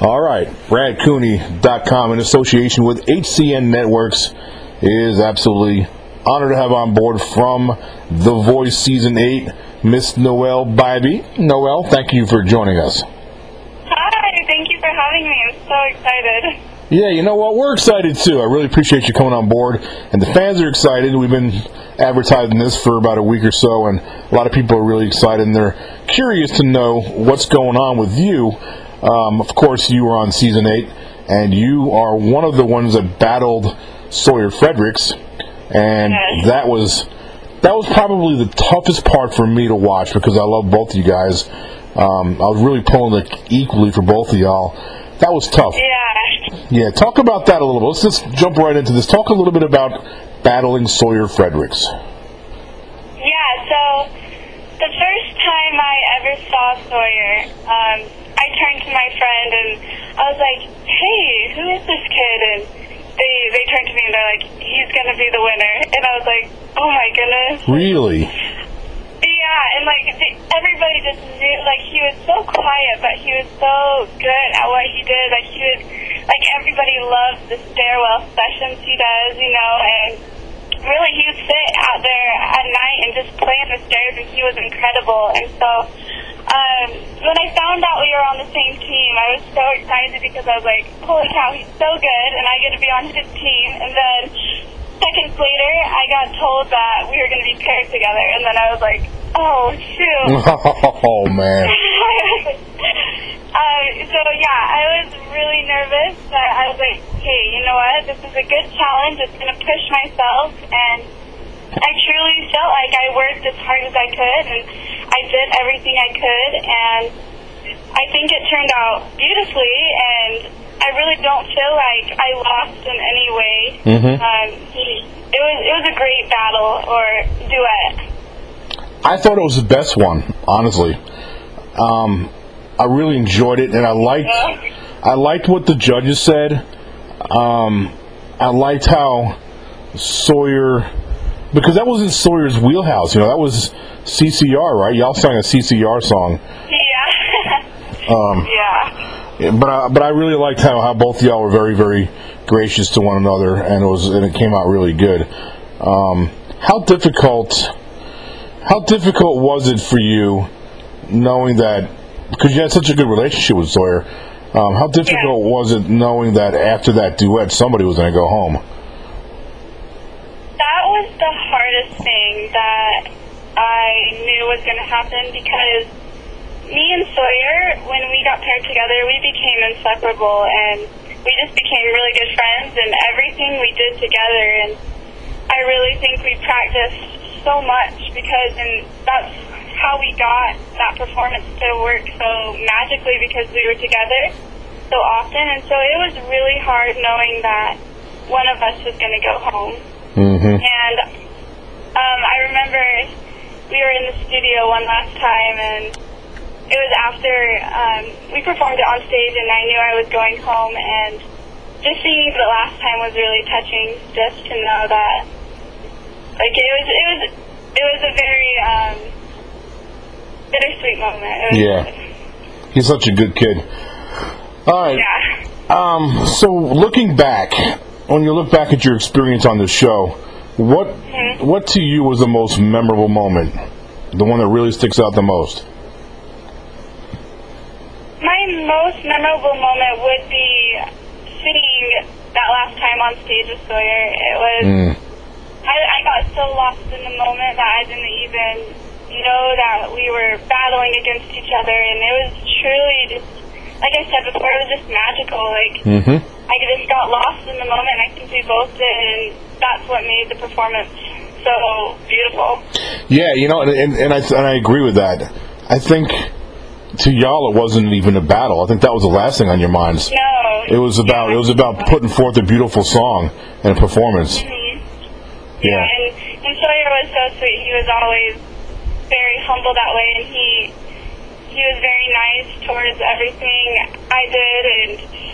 All right, BradCooney.com in association with HCN Networks is absolutely honored to have on board from The Voice Season 8, Miss Noelle Bybee. Noelle, thank you for joining us. Hi, thank you for having me. I'm so excited. Yeah, you know what? We're excited too. I really appreciate you coming on board, and the fans are excited. We've been advertising this for about a week or so, and a lot of people are really excited, and they're curious to know what's going on with you. Um, of course, you were on season eight, and you are one of the ones that battled Sawyer Fredericks, and Yes. that was that was probably the toughest part for me to watch because I love both of you guys. Um, I was really pulling it equally for both of y'all. That was tough. Yeah. Yeah, talk about that a little bit. Let's just jump right into this. Talk a little bit about battling Sawyer Fredericks. Yeah, so the first time I ever saw Sawyer, um, I turned to my friend and I was like, hey, who is this kid? And they, they turned to me and they're like, he's going to be the winner. And I was like, oh my goodness. Really? Yeah, and like the, everybody just knew, like he was so quiet, but he was so good at what he did. Like he would, like everybody loves the stairwell sessions he does, you know, and really he would sit out there at night and just play on the stairs, and he was incredible. And so um, when I found out we were on the same team, I was so excited because I was like, holy cow, he's so good, and I get to be on his team. And then seconds later, I got told that we were going to be paired together, and then I was like, oh, shoot. Oh man. um, so, yeah, I was really nervous, but I was like, hey, you know what? This is a good challenge. It's going to push myself, and I truly felt like I worked as hard as I could, and I did everything I could, and I think it turned out beautifully, and I really don't feel like I lost in any way. Mhm. Um, it was it was a great battle or duet. I thought it was the best one, honestly. Um, I really enjoyed it, and I liked I liked what the judges said. Um, I liked how Sawyer, because that was in Sawyer's wheelhouse. You know, that was CCR, right? Y'all sang a CCR song. Yeah. Um, yeah. Yeah, but I, but I really liked how, how both of y'all were very very gracious to one another, and it was and it came out really good. Um, how difficult how difficult was it for you knowing that because you had such a good relationship with Sawyer? Um, how difficult was it knowing that after that duet somebody was going to go home? Was the hardest thing that I knew was going to happen because me and Sawyer, when we got paired together, we became inseparable and we just became really good friends and everything we did together. And I really think we practiced so much because, and that's how we got that performance to work so magically because we were together so often. And so it was really hard knowing that one of us was going to go home. Mm-hmm. And um, I remember we were in the studio one last time, and it was after um, we performed it on stage, and I knew I was going home. And just seeing the last time was really touching, just to know that, like it was, it was, it was a very um, bittersweet moment. Yeah. He's such a good kid. All right. Yeah. Um, so looking back, when you look back at your experience on the show, what what to you was the most memorable moment? The one that really sticks out the most? My most memorable moment would be seeing that last time on stage with Sawyer. It was. Mm. I, I got so lost in the moment that I didn't even know that we were battling against each other, and it was truly just, like I said before, it was just magical. Like Mm-hmm. I just got lost in the moment. I think we both did, and that's what made the performance so beautiful. Yeah, you know, and, and, and I and I agree with that. I think to y'all it wasn't even a battle. I think that was the last thing on your minds. No, It was about it was about putting forth a beautiful song and a performance. Mhm. Yeah. Yeah, and, and Sawyer was so sweet. He was always very humble that way, and he he was very nice towards everything I did, and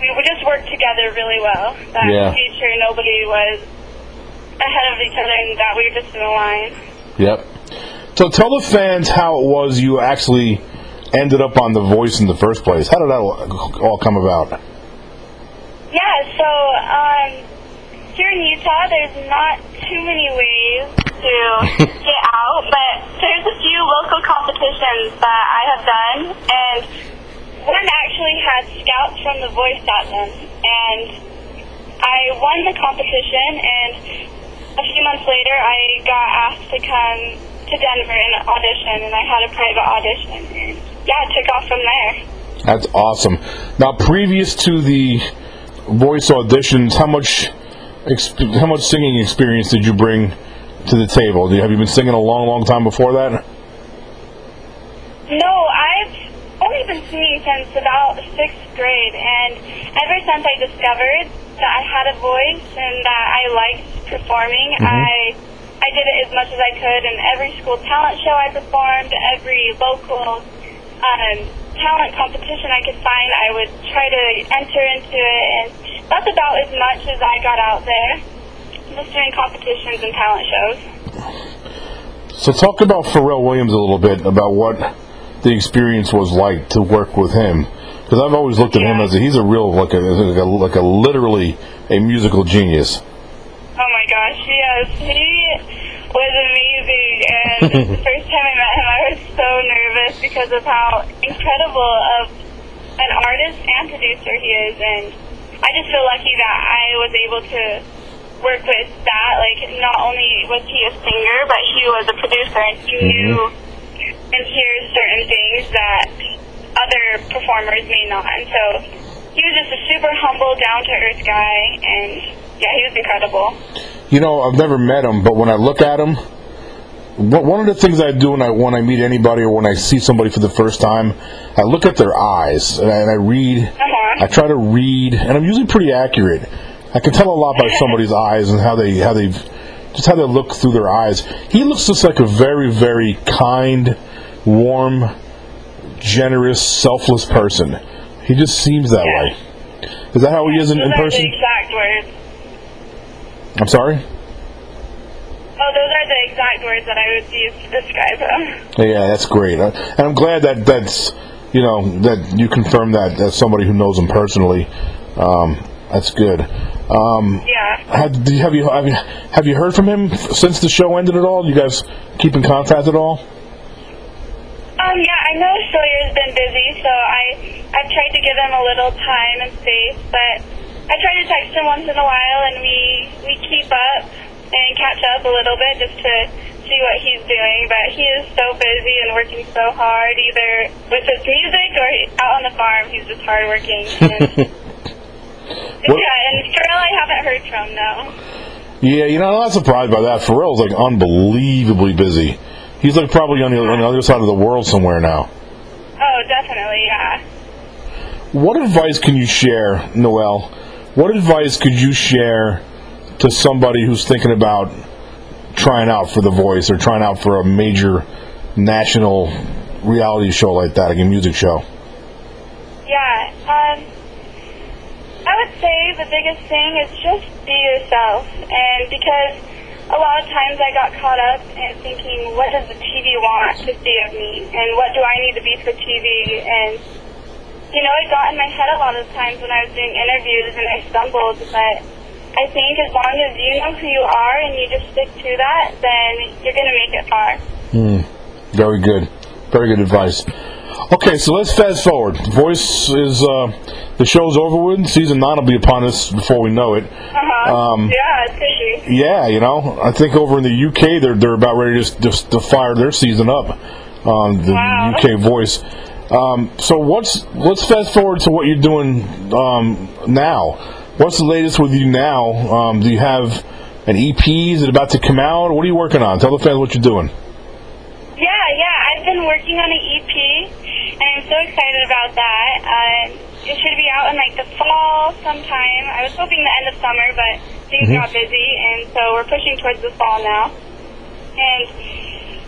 we just worked together really well. That Yeah. made sure nobody was ahead of each other, and that we were just in a line. Yep. So tell the fans how it was you actually ended up on The Voice in the first place? How did that all come about? Yeah, so um, here in Utah, there's not too many ways to get out, but there's a few local competitions that I have done, and one actually had scouts from The Voice at them, and I won the competition, and a few months later, I got asked to come to Denver and audition, and I had a private audition, and yeah, it took off from there. That's awesome. Now, previous to the voice auditions, how much exp- how much singing experience did you bring to the table? Have you been singing a long, long time before that? No, I've been singing since about sixth grade, and ever since I discovered that I had a voice and that I liked performing, I I did it as much as I could in every school talent show I performed, every local um, talent competition I could find, I would try to enter into it, and that's about as much as I got out there, just doing competitions and talent shows. So, talk about Pharrell Williams a little bit about what the experience was like to work with him. Because I've always looked at him as a, he's a real like a, like a like a literally a musical genius. Oh my gosh, yes, he was amazing, and the first time I met him, I was so nervous because of how incredible of an artist and producer he is, and I just feel lucky that I was able to work with that. Like, not only was he a singer, but he was a producer, and he mm-hmm. knew and hears certain things that other performers may not. And so he was just a super humble, down to earth guy, and yeah, he was incredible. You know, I've never met him, but when I look at him, one of the things I do when I when I meet anybody or when I see somebody for the first time, I look at their eyes and I, and I read. Uh-huh. I try to read, and I'm usually pretty accurate. I can tell a lot by somebody's eyes and how they how they just how they look through their eyes. He looks just like a very very kind, warm, generous, selfless person. He just seems that Yeah. way. Is that how he is in, Those in are the person? exact words. I'm sorry. Oh, those are the exact words that I would use to describe him. Yeah, that's great, Uh, and I'm glad that that's you know that you confirm that as somebody who knows him personally. Um, that's good. Um, Yeah. have, do you, have you have you have you heard from him since the show ended at all? You guys keep in contact at all? Um, yeah, I know Sawyer's been busy, so I I've tried to give him a little time and space, but I try to text him once in a while, and we we keep up and catch up a little bit just to see what he's doing. But he is so busy and working so hard, either with his music or out on the farm. He's just hardworking. And, yeah, and Pharrell, I haven't heard from no. Yeah, you know, I'm not surprised by that. Pharrell's like unbelievably busy. He's like probably on the, on the other side of the world somewhere now. Oh, definitely, yeah. What advice can you share, Noelle? What advice could you share to somebody who's thinking about trying out for The Voice or trying out for a major national reality show like that, like a music show? Yeah, um, I would say the biggest thing is just be yourself. And because a lot of times I got caught up in thinking, what does the TV want to see of me? And what do I need to be for TV? And, you know, it got in my head a lot of times when I was doing interviews and I stumbled. But I think as long as you know who you are and you just stick to that, then you're going to make it far. Hmm. Very good. Very good advice. Okay, so let's fast forward. The Voice is uh, the show's over with. Season nine will be upon us before we know it. Uh-huh. Um, yeah, it's crazy. Yeah, you know, I think over in the UK they're they're about ready to just to fire their season up. Um, the Wow. UK Voice. Um, so what's let's fast forward to what you're doing um, now. What's the latest with you now? Um, do you have an EP? Is it about to come out? What are you working on? Tell the fans what you're doing. Yeah, yeah, I've been working on an EP, and I'm so excited about that. Uh, it should be out in like the fall sometime. I was hoping the end of summer, but things Mhm. got busy, and so we're pushing towards the fall now. And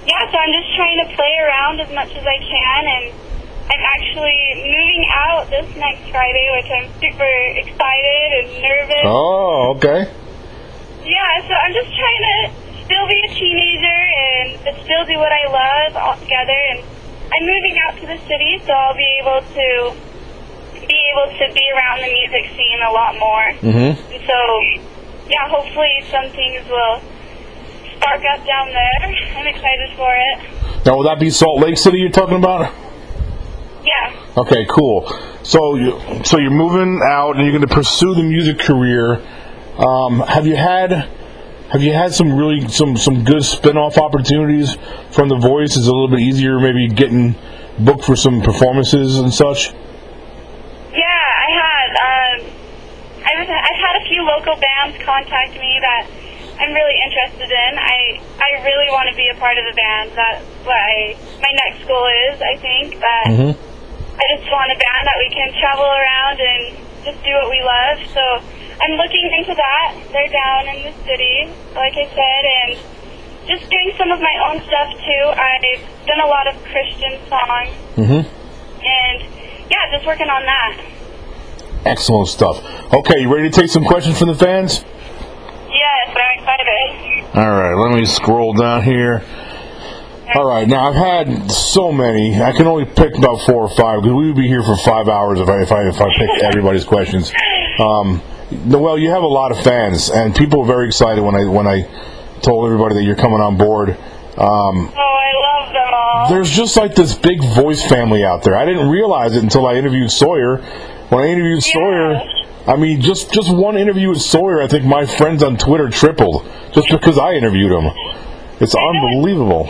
yeah, so I'm just trying to play around as much as I can, and I'm actually moving out this next Friday, which I'm super excited and nervous. Oh, okay. Yeah, so I'm just trying to still be a teenager and still do what I love all together. And I'm moving out to the city, so I'll be able to be able to be around the music scene a lot more. Mm-hmm. So, yeah, hopefully some things will spark up down there. I'm excited for it. Now, will that be Salt Lake City you're talking about? Yeah. Okay, cool. So you so you're moving out and you're going to pursue the music career. Um, have you had have you had some really some some good spin-off opportunities from The Voice? Is it a little bit easier maybe getting booked for some performances and such? Yeah, I had. Um, I was. I've had a few local bands contact me that I'm really interested in. I I really want to be a part of the band. That's what I, my next goal is. I think that Mm-hmm. I just want a band that we can travel around and just do what we love. So I'm looking into that. They're down in the city, like I said, and just doing some of my own stuff too. I've done a lot of Christian songs, Mm-hmm. and yeah, just working on that. Excellent stuff. Okay, you ready to take some questions from the fans? Yes, I'm excited. All right, let me scroll down here. All right, now I've had so many. I can only pick about four or five because we would be here for five hours if I if I if I picked everybody's questions. Um, Noelle, you have a lot of fans, and people were very excited when I when I told everybody that you're coming on board. Um, Oh, I love them all. there's just like this big voice family out there. I didn't realize it until I interviewed Sawyer. When I interviewed Sawyer, I mean, just just one interview with Sawyer, I think my friends on Twitter tripled just because I interviewed him. It's unbelievable.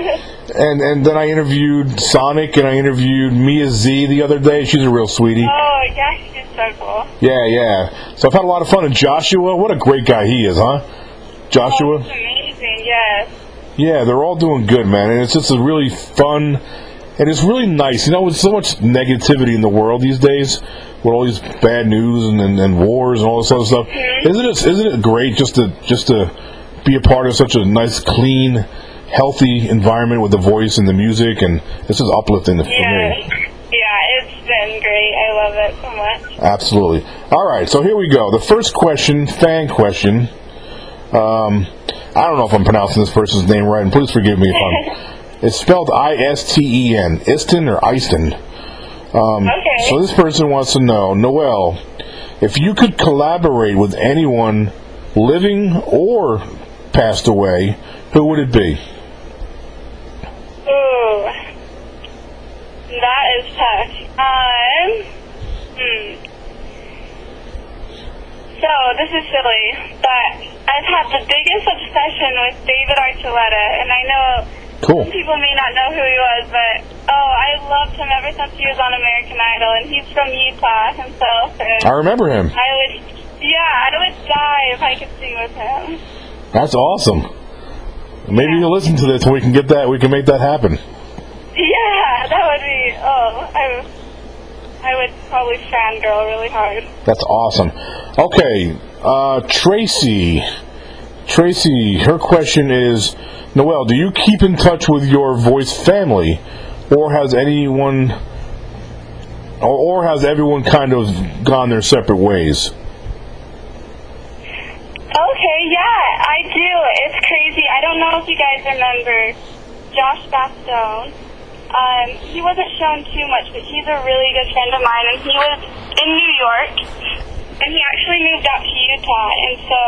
And and then I interviewed Sonic and I interviewed Mia Z the other day. She's a real sweetie. oh, yeah, she's so cool. Yeah, yeah. So I've had a lot of fun. And Joshua, what a great guy he is, huh? Oh, Joshua. it's amazing, yes. Yeah, they're all doing good, man. And it's just a really fun and it's really nice. You know, with so much negativity in the world these days, with all these bad news and, and, and wars and all this other stuff, mm-hmm. isn't it isn't it great just to just to be a part of such a nice, clean, healthy environment with the voice and the music, and this is uplifting for Yes. me. Yeah, it's been great. I love it so much. Absolutely. All right, so here we go. The first question, fan question. Um, I don't know if I'm pronouncing this person's name right, and please forgive me if I'm. It's spelled I S T E N, Iston or Easton. Um, Okay. So this person wants to know, Noelle, if you could collaborate with anyone living or passed away, who would it be? That is tough. Um, hmm. So, this is silly, but I've had the biggest obsession with David Archuleta, and I know Cool. some people may not know who he was, but oh, I loved him ever since he was on American Idol, and he's from Utah himself, and I remember him. I would, yeah, I would die if I could sing with him. That's awesome. Maybe you'll listen to this and we can get that. We can make that happen. Would be. Oh, I, I would probably fangirl really hard. That's awesome. Okay, uh, Tracy. Tracy, her question is Noelle, do you keep in touch with your voice family, or has anyone, or, or has everyone kind of gone their separate ways? Okay, yeah, I do. It's crazy. I don't know if you guys remember Josh Batstone. Um, he wasn't shown too much, but he's a really good friend of mine, and he was in New York, and he actually moved out to Utah, and so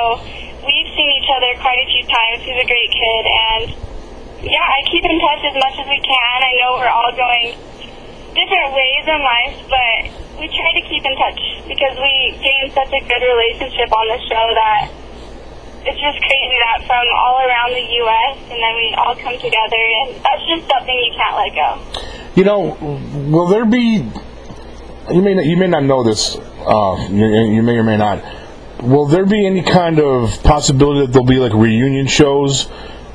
we've seen each other quite a few times. He's a great kid, and yeah, I keep in touch as much as we can. I know we're all going different ways in life, but we try to keep in touch because we gained such a good relationship on the show that it's just crazy that from all around the U.S. and then we all come together, and that's just something you can't let go. You know, will there be? You may you may not know this. Uh, you, you may or may not. Will there be any kind of possibility that there'll be like reunion shows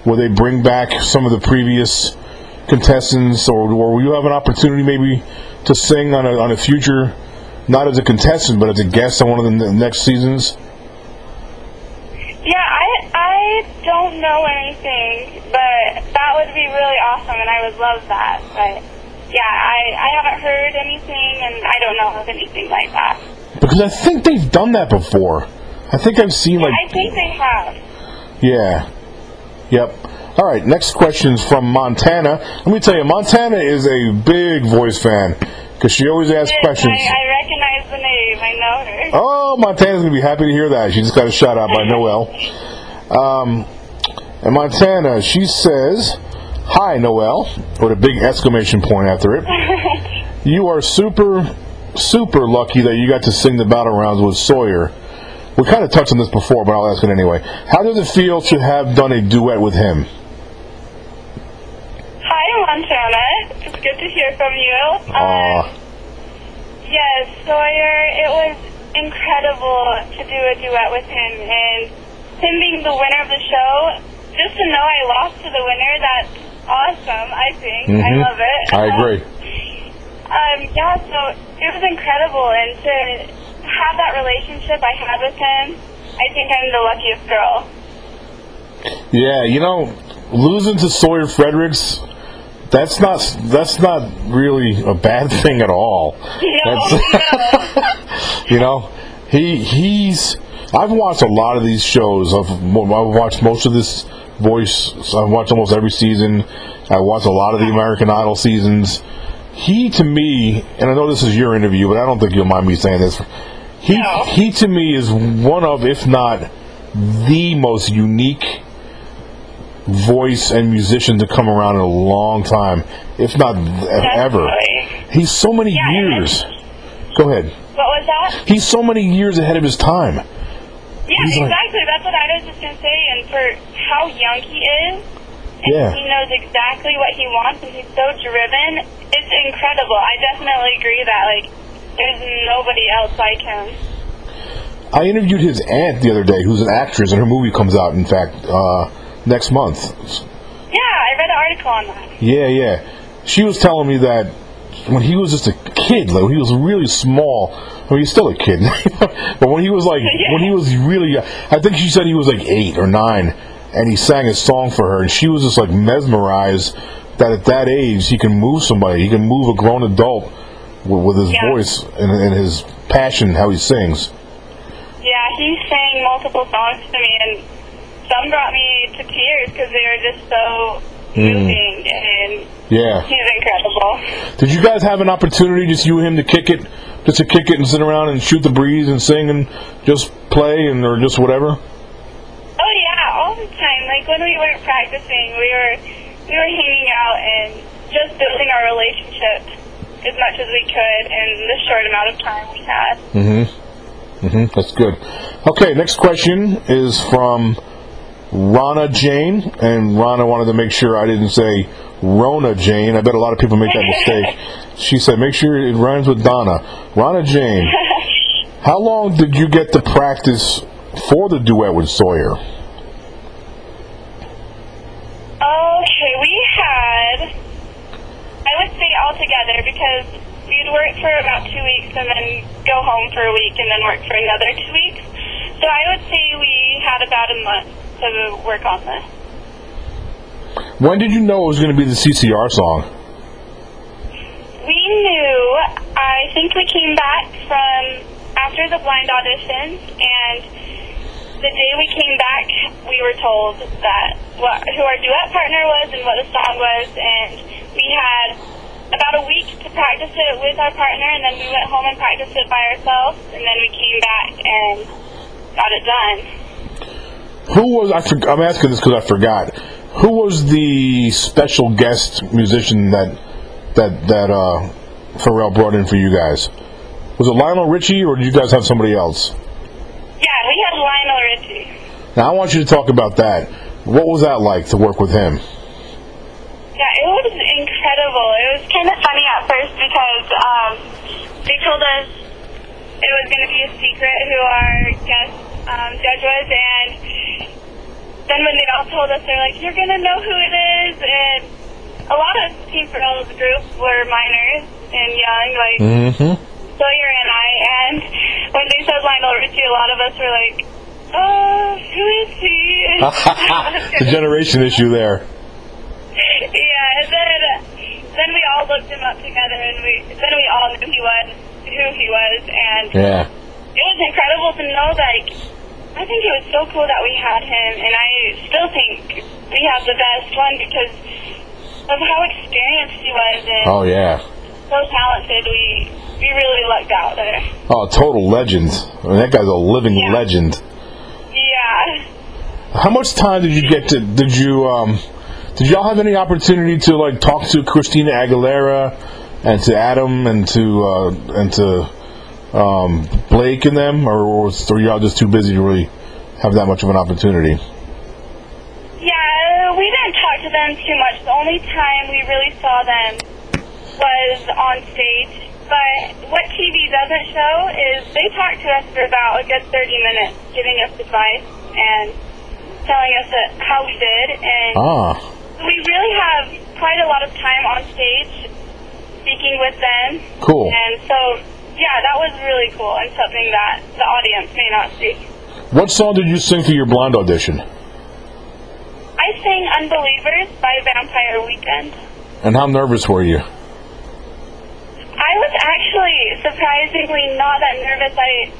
where they bring back some of the previous contestants, or, or will you have an opportunity maybe to sing on a on a future, not as a contestant but as a guest on one of the next seasons? Yeah, I don't know anything, but that would be really awesome, and I would love that. But yeah, I I haven't heard anything, and I don't know of anything like that. Because I think they've done that before. I think I've seen like I think they have. Yeah. Yep. All right, next question is from Montana. Let me tell you, Montana is a big voice fan because she always asks Yes, questions. I, I recognize the name. I know her. Oh, Montana's gonna be happy to hear that. She just got a shout out by Noelle. Um, and Montana, she says, "Hi, Noelle," with a big exclamation point after it. You are super, super lucky that you got to sing the battle rounds with Sawyer. We kind of touched on this before, but I'll ask it anyway. How does it feel to have done a duet with him? Hi, Montana. It's good to hear from you. Um, yes, Sawyer, it was incredible to do a duet with him, and him being the winner of the show, just to know I lost to the winner, that's awesome, I think. I Mhm. love it. I agree. Um, yeah, so it was incredible, and to have that relationship I had with him, I think I'm the luckiest girl. Yeah, you know, losing to Sawyer Fredericks, that's not that's not really a bad thing at all. No, That's- you know, he he's. I've watched a lot of these shows. I've, I've watched most of this voice. I've watched almost every season. I watched a lot of the American Idol seasons. He to me, and I know this is your interview, but I don't think you'll mind me saying this. He No. he to me is one of, if not the most unique voice and musician to come around in a long time, if not ever. He's so many Yeah, years. Go ahead. What was that? He's so many years ahead of his time. Yeah, He's like- exactly. That's what I was just gonna say. And for how young he is, and Yeah. he knows exactly what he wants, and he's so driven. It's incredible. I definitely agree that like there's nobody else like him. I interviewed his aunt the other day, who's an actress, and her movie comes out, in fact, uh, next month. Yeah, I read an article on that. Yeah, yeah. She was telling me that when he was just a kid, like when he was really small, I mean, he's still a kid, but when he was like, when he was really, I think she said he was like eight or nine, and he sang a song for her, and she was just like mesmerized that at that age he can move somebody, he can move a grown adult with, with his Yeah. voice and, and his passion, how he sings. Yeah, he sang multiple songs to me, and some brought me to tears because they were just so moving, and Yeah. he's incredible. Did you guys have an opportunity, just you and him, to kick it, just to kick it and sit around and shoot the breeze and sing and just play and or just whatever? Oh yeah, all the time. Like when we weren't practicing, we were we were hanging out and just building our relationship as much as we could in the short amount of time we had. Mm-hmm. Mm-hmm. That's good. Okay, next question is from Rana Jane, and Rana wanted to make sure I didn't say Rona Jane. I bet a lot of people make that mistake. She said, "Make sure it rhymes with Donna." Rana Jane, how long did you get to practice for the duet with Sawyer? Okay, we had I would say all together because we'd work for about two weeks and then go home for a week and then work for another two weeks. So I would say we had about a month to work on this. When did you know it was going to be the CCR song? We knew, I think we came back from after the blind auditions, and the day we came back, we were told that what, who our duet partner was and what the song was, and we had about a week to practice it with our partner, and then we went home and practiced it by ourselves, and then we came back and got it done. Who was I? For, I'm asking this because I forgot. Who was the special guest musician that that that uh, Pharrell brought in for you guys? Was it Lionel Richie, or did you guys have somebody else? Yeah, we had Lionel Richie. Now I want you to talk about that. What was that like to work with him? Yeah, it was incredible. It was kind of funny at first because um, they told us it was going to be a secret who our guest um, judge was, and then when they all told us, they're like, "You're going to know who it is," and a lot of Team Pharrell's group were minors and young, like Mm-hmm. Sawyer and I, and when they said Lionel Richie, a lot of us were like, "Oh, who is he?" the generation issue there. Yeah, and then then we all looked him up together, and we then we all knew he was who he was, and Yeah. it was incredible to know like I think it was so cool that we had him, and I still think we have the best one because of how experienced he was and Oh yeah. so talented. We we really lucked out there. Oh, total legend. I mean, that guy's a living Yeah. legend. Yeah. How much time did you get to? Did you um? Did y'all have any opportunity to like talk to Christina Aguilera and to Adam and to uh, and to um, Blake and them, or was were y'all just too busy to really have that much of an opportunity? Yeah, we didn't talk to them too much. The only time we really saw them was on stage. But what TV doesn't show is they talked to us for about a good 30 minutes, giving us advice and telling us that how we did. And Ah, we really have quite a lot of time on stage speaking with them. cool. And so, yeah, that was really cool and something that the audience may not see. What song did you sing for your blind audition? I sang Unbelievers by Vampire Weekend. And how nervous were you? I was actually surprisingly not that nervous. I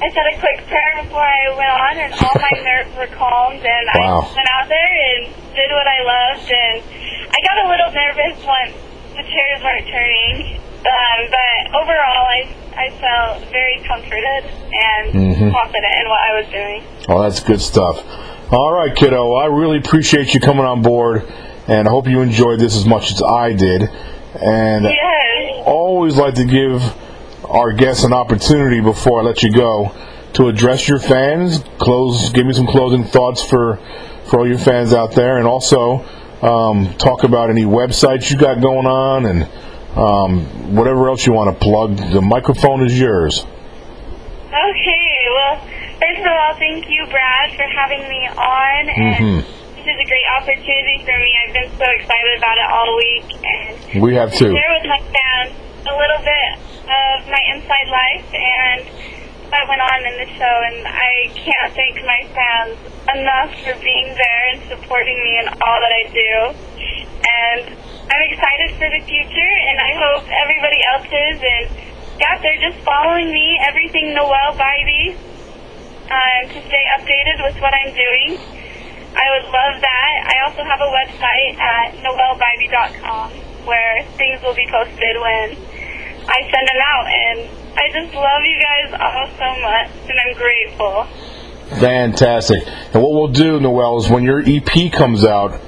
I said a quick prayer before I went on, and all my nerves were calmed. And Wow. I went out there and did what I loved. And I got a little nervous once the chairs weren't turning. Um, but overall, I I felt very comforted and Mhm. confident in what I was doing. Oh, that's good stuff. All right, kiddo. I really appreciate you coming on board, and I hope you enjoyed this as much as I did. And Yes. always like to give our guests an opportunity before I let you go to address your fans. Close, give me some closing thoughts for for all your fans out there, and also um, talk about any websites you got going on and um, whatever else you want to plug. The microphone is yours. Okay, well, first of all, thank you, Brad, for having me on. And Mhm. this is a great opportunity for me. I've been so excited about it all week. And We have two. share with my fans a little bit of my inside life and what went on in the show. And I can't thank my fans enough for being there and supporting me in all that I do. And I'm excited for the future, and I hope everybody else is. And yeah, they're just following me, everything Noelle Bybee, um, to stay updated with what I'm doing. I would love that. I also have a website at noelbybee.com where things will be posted when I send them out. And I just love you guys all so much, and I'm grateful. Fantastic. And what we'll do, Noelle, is when your EP comes out,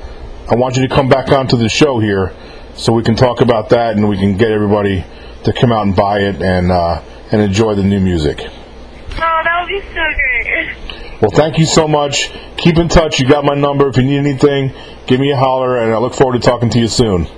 I want you to come back onto the show here so we can talk about that and we can get everybody to come out and buy it and uh, and enjoy the new music. Oh, that would be so great. Well, thank you so much. Keep in touch. You got my number. If you need anything, give me a holler, and I look forward to talking to you soon.